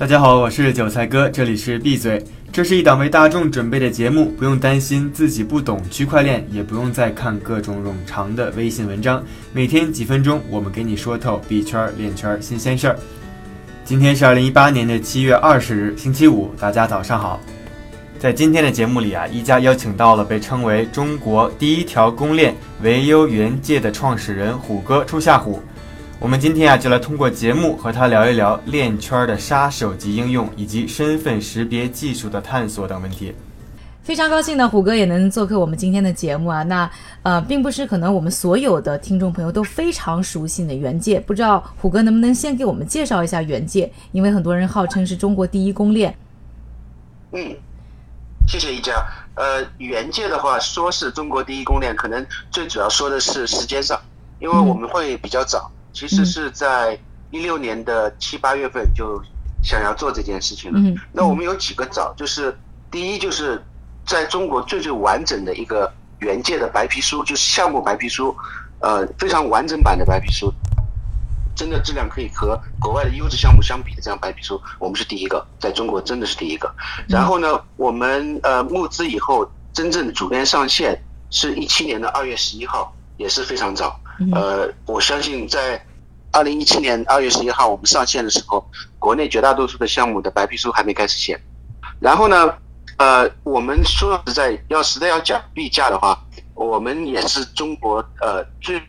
大家好，我是韭菜哥，这里是闭嘴。这是一档为大众准备的节目，不用担心自己不懂区块链，也不用再看各种冗长的微信文章。每天几分钟，我们给你说透币圈、链圈新鲜事儿。今天是二零一八年的七月二十日，星期五，大家早上好。在今天的节目里啊，一加邀请到了被称为中国第一条公链维优元界的创始人虎哥初夏虎。我们今天啊，就来通过节目和他聊一聊链圈的杀手级应用，以及身份识别技术的探索等问题。非常高兴呢，虎哥也能做客我们今天的节目啊。那呃，并不是可能我们所有的听众朋友都非常熟悉的原界，不知道虎哥能不能先给我们介绍一下原界？因为很多人号称是中国第一公链。嗯，谢谢一家。呃，原界的话说是中国第一公链，可能最主要说的是时间上，因为我们会比较早。其实是在一六年的七八月份就想要做这件事情了。那我们有几个早，就是第一就是在中国最最完整的一个原界的白皮书，就是项目白皮书，呃，非常完整版的白皮书，真的质量可以和国外的优质项目相比的这样白皮书，我们是第一个，在中国真的是第一个。然后呢，我们呃募资以后真正主编上线是一七年的二月十一号，也是非常早。呃，我相信在二零一七年二月十一号我们上线的时候，国内绝大多数的项目的白皮书还没开始写。然后呢，呃，我们说实在要实在要讲币价的话，我们也是中国呃最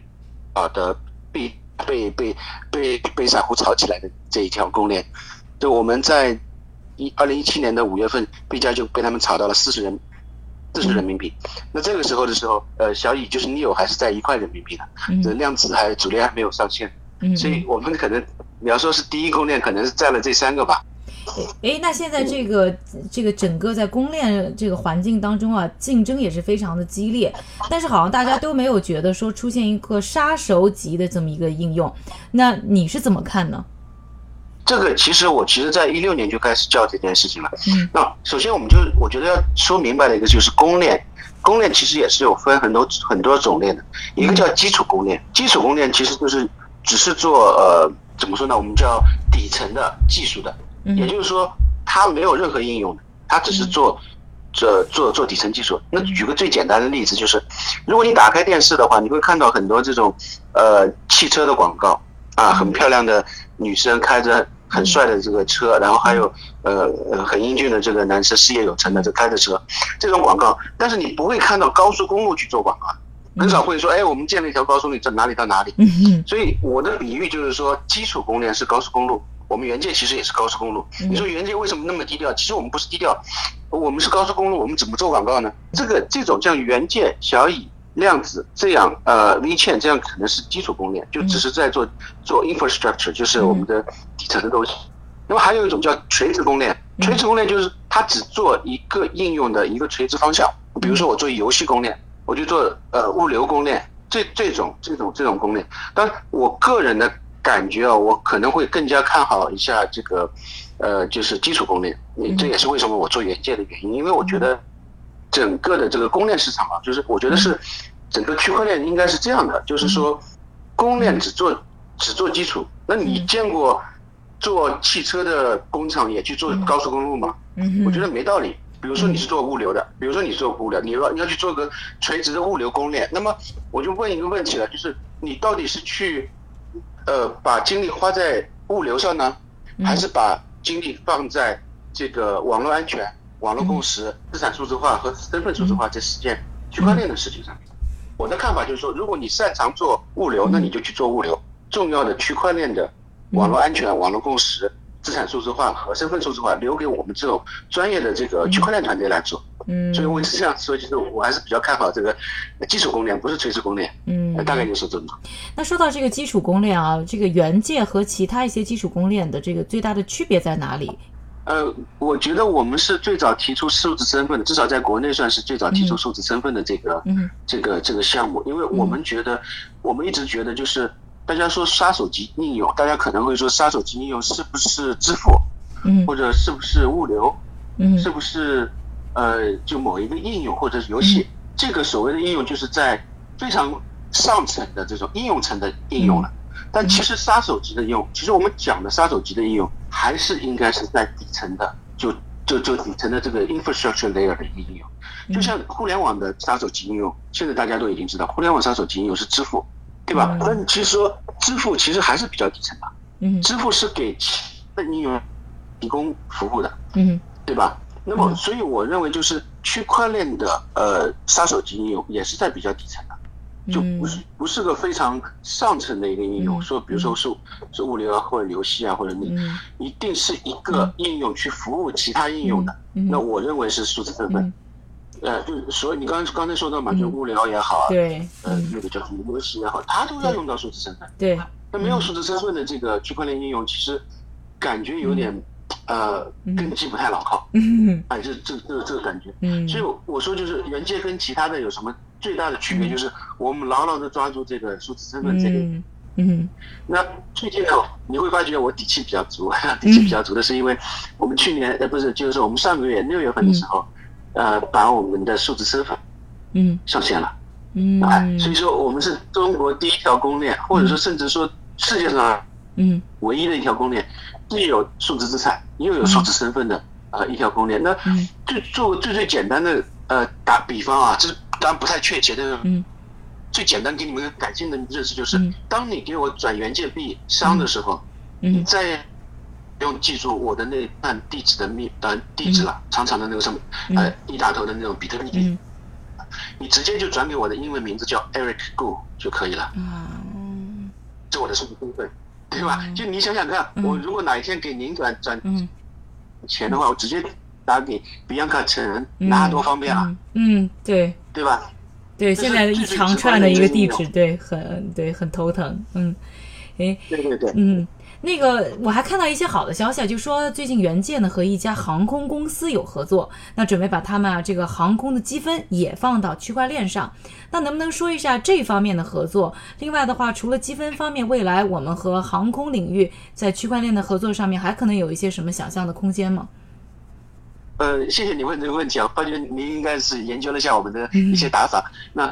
好的币被被被被散户炒起来的这一条公链。就我们在一二零一七年的五月份，币价就被他们炒到了四十人。四十人民币，那这个时候的时候，呃，小乙就是 Neo 还是在一块人民币的，这量子还主链还没有上线，所以我们可能你要说是第一公链，可能是占了这三个吧。哎，那现在这个这个整个在公链这个环境当中啊，竞争也是非常的激烈，但是好像大家都没有觉得说出现一个杀手级的这么一个应用，那你是怎么看呢？这个其实我其实在一六年就开始叫这件事情了。嗯，那首先我们就我觉得要说明白的一个就是公链，公链其实也是有分很多很多种链的。一个叫基础公链，基础公链其实就是只是做呃怎么说呢？我们叫底层的技术的，也就是说它没有任何应用的，它只是做这做做底层技术。那举个最简单的例子，就是如果你打开电视的话，你会看到很多这种呃汽车的广告啊，很漂亮的。女生开着很帅的这个车，然后还有呃呃很英俊的这个男生，事业有成的这开着车，这种广告，但是你不会看到高速公路去做广告，很少会说，哎，我们建了一条高速公路，在哪里到哪里。所以我的比喻就是说，基础公链是高速公路，我们原界其实也是高速公路。你说原界为什么那么低调？其实我们不是低调，我们是高速公路，我们怎么做广告呢？这个这种像原界小乙。量子这样，呃，V 线这样可能是基础公链，就只是在做做 infrastructure，就是我们的底层的东西。那么还有一种叫垂直公链，垂直公链就是它只做一个应用的一个垂直方向。比如说我做游戏公链，我就做呃物流公链，这这种这种这种公链。但我个人的感觉啊，我可能会更加看好一下这个，呃，就是基础公链。这也是为什么我做元件的原因，因为我觉得。整个的这个公链市场啊，就是我觉得是整个区块链应该是这样的，就是说公链只做只做基础。那你见过做汽车的工厂也去做高速公路吗？我觉得没道理。比如说你是做物流的，比如说你做物流，你要你要去做个垂直的物流公链，那么我就问一个问题了，就是你到底是去呃把精力花在物流上呢，还是把精力放在这个网络安全？网络共识、资产数字化和身份数字化这四件区块链的事情上面，我的看法就是说，如果你擅长做物流，那你就去做物流。重要的区块链的网络安全、网络共识、资产数字化和身份数字化，留给我们这种专业的这个区块链团队来做。嗯，所以我是这样说，就是我还是比较看好这个基础公链，不是垂直公链。嗯，大概就是这么。那说到这个基础公链啊，这个元件和其他一些基础公链的这个最大的区别在哪里？呃，我觉得我们是最早提出数字身份的，至少在国内算是最早提出数字身份的这个这个这个项目。因为我们觉得，我们一直觉得就是大家说杀手级应用，大家可能会说杀手级应用是不是支付，或者是不是物流，是不是呃就某一个应用或者是游戏？这个所谓的应用就是在非常上层的这种应用层的应用了。但其实杀手级的应用，其实我们讲的杀手级的应用。还是应该是在底层的，就就就底层的这个 infrastructure layer 的应用，就像互联网的杀手级应用，现在大家都已经知道，互联网杀手级应用是支付，对吧？那其实说支付其实还是比较底层的，嗯。支付是给应用提供服务的，嗯。对吧？那么，所以我认为就是区块链的呃杀手级应用也是在比较底层的。就不是不是个非常上层的一个应用，说比如说是是物流啊或者游戏啊或者你一定是一个应用去服务其他应用的，那我认为是数字身份。呃，就所以你刚刚才说到嘛，就物流也好，对，呃，那个叫什么模式也好，它都要用到数字身份。对，那没有数字身份的这个区块链应用，其实感觉有点呃根基不太牢靠。嗯，哎，这这这这个感觉。嗯，所以我说就是原界跟其他的有什么？最大的区别就是我们牢牢的抓住这个数字身份这个，嗯，那最近呢，你会发觉我底气比较足，底气比较足的是因为我们去年呃不是，就是我们上个月六月份的时候，呃，把我们的数字身份，嗯，上线了，嗯，所以说我们是中国第一条公链，或者说甚至说世界上，嗯，唯一的一条公链，既有数字资产又有数字身份的呃一条公链。那最做最最简单的呃打比方啊，这。当然不太确切，但是最简单给你们个感性的认识就是，当你给我转原件币商的时候，你再不用记住我的那段地址的密呃地址了，长长的那个什么呃一打头的那种比特币，你直接就转给我的英文名字叫 Eric Gu 就可以了。嗯，这我的数字身份，对吧？就你想想看，我如果哪一天给您转转钱的话，我直接。打给比亚卡城，那多方便啊！嗯，对，对吧？对，现在一长串的一个地址，对，很对，很头疼。嗯，哎，对对对，嗯，那个我还看到一些好的消息，就说最近元件呢和一家航空公司有合作，那准备把他们啊这个航空的积分也放到区块链上。那能不能说一下这方面的合作？另外的话，除了积分方面，未来我们和航空领域在区块链的合作上面还可能有一些什么想象的空间吗？呃，谢谢你问这个问题啊，发觉您应该是研究了一下我们的一些打法。那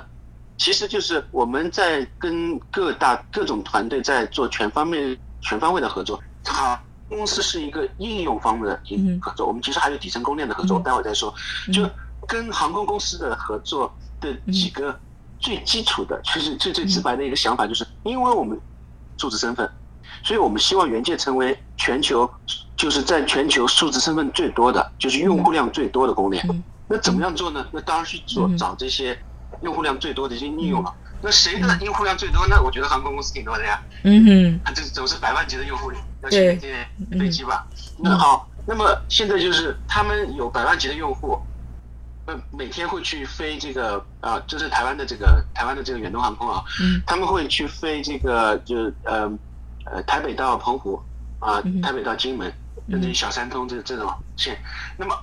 其实就是我们在跟各大各种团队在做全方面、全方位的合作。它公司是一个应用方面的合作，我们其实还有底层供链的合作，待会再说。就跟航空公司的合作的几个最基础的，其实最最直白的一个想法，就是因为我们数字身份，所以我们希望原件成为全球。就是在全球数字身份最多的，就是用户量最多的公链。那怎么样做呢？那当然是做找这些用户量最多的一些应用了。那谁的用户量最多呢？我觉得航空公司挺多的呀。嗯哼，这总是百万级的用户要些飞机吧？那好，那么现在就是他们有百万级的用户，呃，每天会去飞这个啊，就是台湾的这个台湾的这个远东航空啊，他们会去飞这个就呃呃台北到澎湖啊，台北到金门。甚至小三通这这种线，那么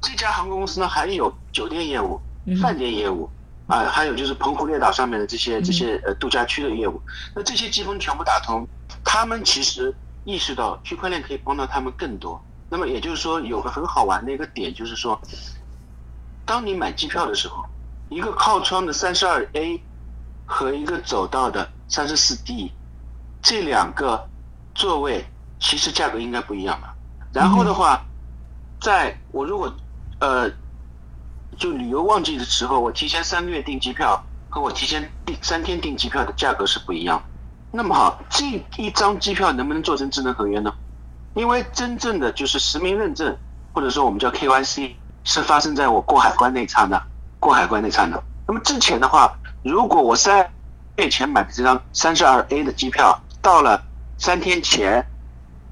这家航空公司呢，还有酒店业务、饭店业务，啊，还有就是澎湖列岛上面的这些这些呃度假区的业务。那这些积分全部打通，他们其实意识到区块链可以帮到他们更多。那么也就是说，有个很好玩的一个点，就是说，当你买机票的时候，一个靠窗的三十二 A 和一个走道的三十四 D，这两个座位其实价格应该不一样吧。然后的话，在我如果呃，就旅游旺季的时候，我提前三个月订机票，和我提前订三天订机票的价格是不一样。那么好，这一张机票能不能做成智能合约呢？因为真正的就是实名认证，或者说我们叫 KYC，是发生在我过海关那刹那，过海关那刹那。那么之前的话，如果我三月前买的这张三十二 A 的机票，到了三天前。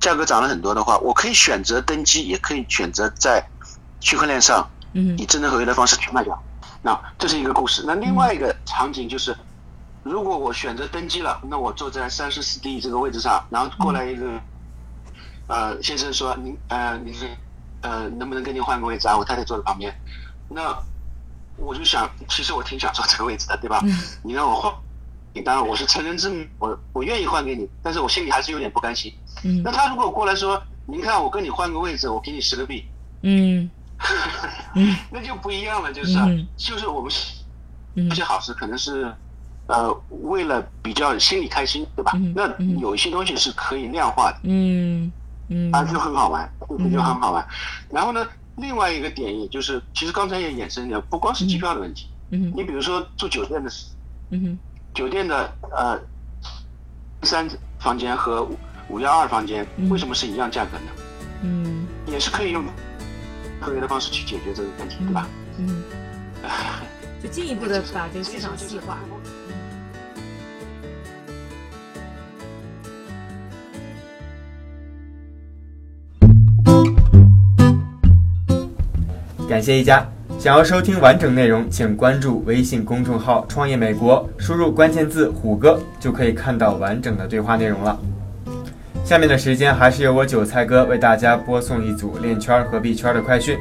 价格涨了很多的话，我可以选择登机，也可以选择在区块链上，以智能合约的方式去卖掉。那这是一个故事。那另外一个场景就是，如果我选择登机了，那我坐在三十四 D 这个位置上，然后过来一个，呃，先生说您呃您是呃能不能跟您换个位置啊？我太太坐在旁边，那我就想，其实我挺想坐这个位置的，对吧？你让我换。当然，我是成人之母，我我愿意换给你，但是我心里还是有点不甘心。嗯，那他如果过来说，您看我跟你换个位置，我给你十个币，嗯，那就不一样了，就是，就是我们这些好事可能是，呃，为了比较心里开心，对吧？那有一些东西是可以量化的。嗯嗯。啊，就很好玩，就很好玩。然后呢，另外一个点也就是，其实刚才也衍生了，不光是机票的问题，嗯。你比如说住酒店的，嗯哼，酒店的呃三房间和五幺二房间为什么是一样价格呢？嗯，也是可以用合约的方式去解决这个问题，对吧？嗯，就进一步的把这个市场细化。感谢一家。想要收听完整内容，请关注微信公众号“创业美国”，输入关键字“虎哥”就可以看到完整的对话内容了。下面的时间还是由我韭菜哥为大家播送一组链圈和币圈的快讯。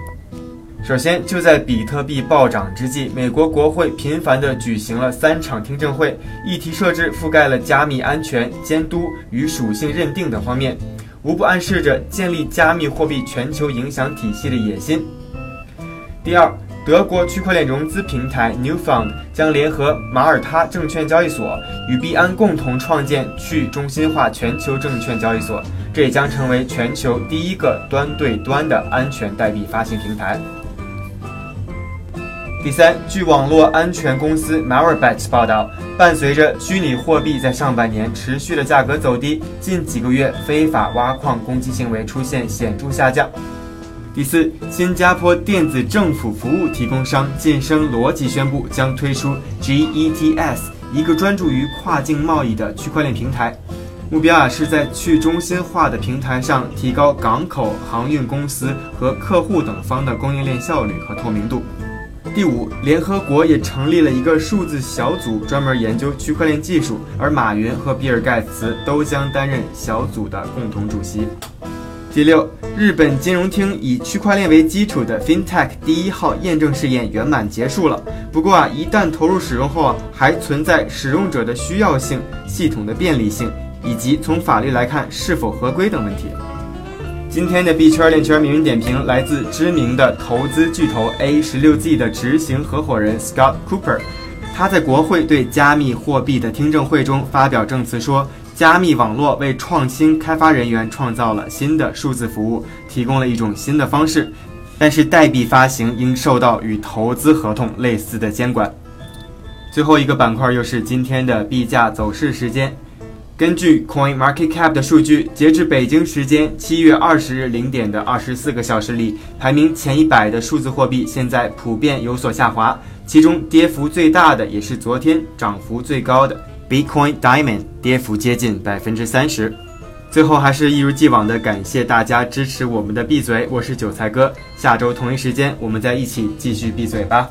首先，就在比特币暴涨之际，美国国会频繁地举行了三场听证会，议题设置覆盖了加密安全、监督与属性认定等方面，无不暗示着建立加密货币全球影响体系的野心。第二，德国区块链融资平台 Newfund 将联合马耳他证券交易所与币安共同创建去中心化全球证券交易所，这也将成为全球第一个端对端的安全代币发行平台。第三，据网络安全公司 Marabet 报道，伴随着虚拟货币在上半年持续的价格走低，近几个月非法挖矿攻击行为出现显著下降。第四，新加坡电子政府服务提供商晋升逻辑宣布将推出 GETS，一个专注于跨境贸易的区块链平台。目标啊是在去中心化的平台上提高港口、航运公司和客户等方的供应链效率和透明度。第五，联合国也成立了一个数字小组，专门研究区块链技术，而马云和比尔盖茨都将担任小组的共同主席。第六，日本金融厅以区块链为基础的 FinTech 第一号验证试验圆满结束了。不过啊，一旦投入使用后啊，还存在使用者的需要性、系统的便利性，以及从法律来看是否合规等问题。今天的币圈链圈名人点评来自知名的投资巨头 A 十六 G 的执行合伙人 Scott Cooper，他在国会对加密货币的听证会中发表证词说。加密网络为创新开发人员创造了新的数字服务，提供了一种新的方式。但是代币发行应受到与投资合同类似的监管。最后一个板块又是今天的币价走势时间。根据 Coin Market Cap 的数据，截至北京时间七月二十日零点的二十四个小时里，排名前一百的数字货币现在普遍有所下滑，其中跌幅最大的也是昨天涨幅最高的。Bitcoin Diamond 跌幅接近百分之三十。最后还是一如既往的感谢大家支持我们的闭嘴，我是韭菜哥。下周同一时间我们再一起继续闭嘴吧。